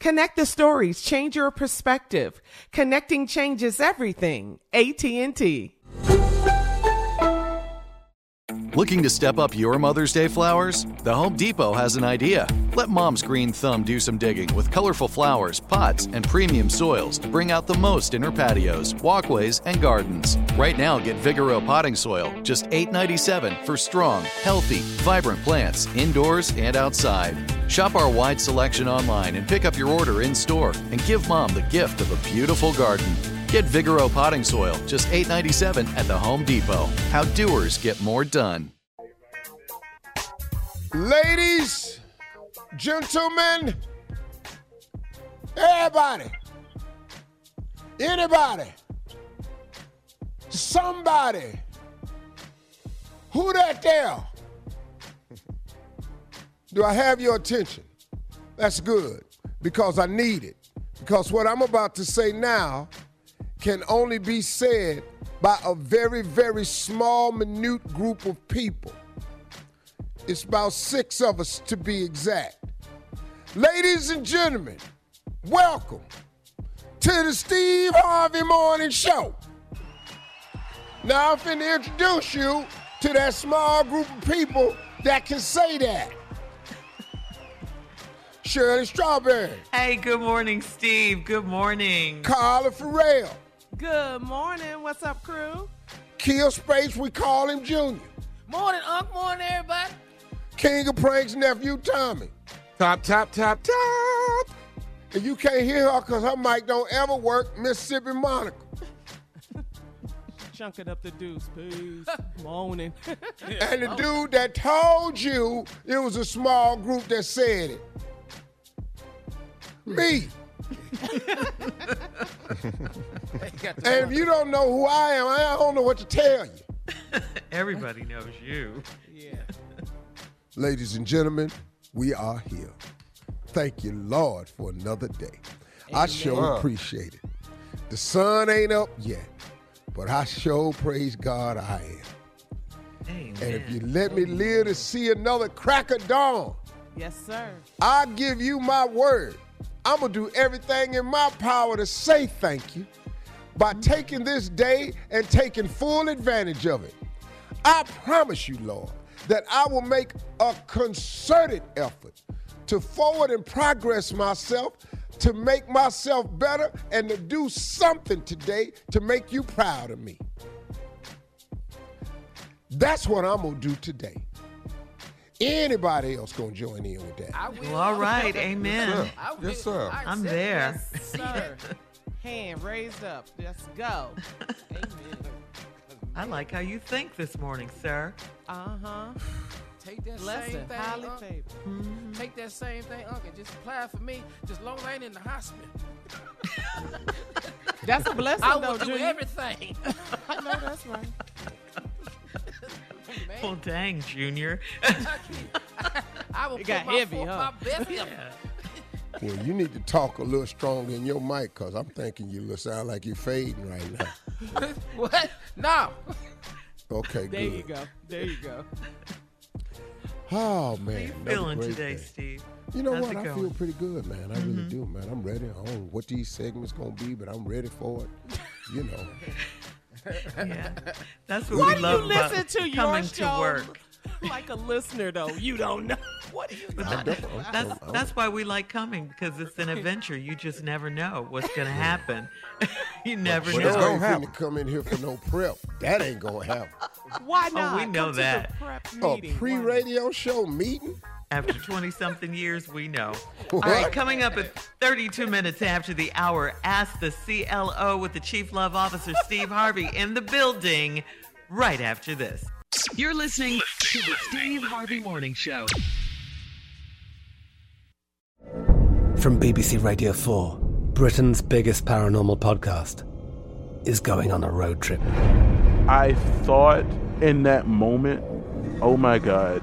Connect the stories, change your perspective. Connecting changes everything. AT&T. Looking to step up your Mother's Day flowers? The Home Depot has an idea. Let mom's green thumb do some digging with colorful flowers, pots, and premium soils to bring out the most in her patios, walkways, and gardens. Right now, get Vigoro potting soil, just $8.97 for strong, healthy, vibrant plants indoors and outside. Shop our wide selection online and pick up your order in store and give mom the gift of a beautiful garden. Get Vigoro potting soil, just $8.97 at the Home Depot. How doers get more done. Ladies, gentlemen, everybody, anybody, somebody, who that there? Do I have your attention? That's good because I need it. Because what I'm about to say now can only be said by a very, very small, minute group of people. It's about six of us to be exact. Ladies and gentlemen, welcome to the Steve Harvey Morning Show. Now I'm finna introduce you to that small group of people that can say that. Shirley Strawberry, Hey, good morning, Steve. Good morning. Carla Ferrell, Good morning. What's up, crew? Kier Spates, we call him Junior. Morning, Unc. Morning, everybody. King of Pranks nephew Tommy. Top, top, top, top. And you can't hear her because her mic don't ever work, Mississippi Monica. Chunking up the deuce, please. Morning. And the dude that told you it was a small group that said it. Me. and if you don't know who I am, I don't know what to tell you. Everybody knows you. yeah. Ladies and gentlemen, we are here. Thank you, Lord, for another day. I sure appreciate it. The sun ain't up yet, but I sure praise God I am. Amen. And if you let me live to see another crack of dawn, Yes, sir. I give you my word. I'm going to do everything in my power to say thank you by mm-hmm. taking this day and taking full advantage of it. I promise you, Lord, that I will make a concerted effort to forward and progress myself, to make myself better, and to do something today to make you proud of me. That's what I'm going to do today. Anybody else gonna join in with that? I will. Well, all right, amen. sir. Will. Yes, sir. I I'm there. it. Sir, hand raised up. Let's go. Amen. I like how you think this morning, sir. Uh huh. Take that Blessed, same thing, highly Unc. favored. Take that same thing, Unc, and just apply for me. Just long as I ain't in the hospital. That's a blessing, I though, will do Junior. everything. I know that's right. Well, dang, Junior. I will It got my, heavy, huh? my best effort. Well, you need to talk a little stronger in your mic, cause I'm thinking you look sound like you're fading right now. what? No. Okay, good. There good. you go. There you go. Oh How man, you feeling today, day. Steve? You know How's what? it I going? feel pretty good, man. I really mm-hmm. do, man. I'm ready. I don't know what these segments gonna be, but I'm ready for it. You know. Yeah. That's what Why we do love you about listen to your coming show to work. like a listener, though? You don't know. What do you know? I'm That's that's why we like coming because it's an adventure. You just never know what's gonna happen. you never But know. it's gonna gonna come in here for no prep. That ain't gonna happen. Why Oh, not? we know Come to the that. prep A meeting. Why pre-radio show meeting? After 20 something years, we know. What? All right, coming up at 32 minutes after the hour, ask the CLO with the Chief Love Officer Steve Harvey in the building right after this. You're listening to the Steve Harvey Morning Show. From BBC Radio 4, Britain's biggest paranormal podcast is going on a road trip. I thought in that moment, oh my God,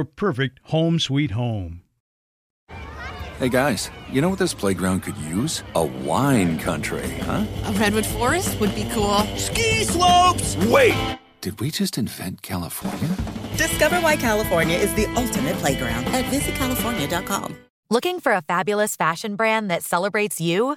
your perfect home sweet home. Hey guys, you know what this playground could use? A wine country, huh? A redwood forest would be cool. Ski slopes! Wait! Did we just invent California? Discover why California is the ultimate playground at visitcalifornia.com. Looking for a fabulous fashion brand that celebrates you?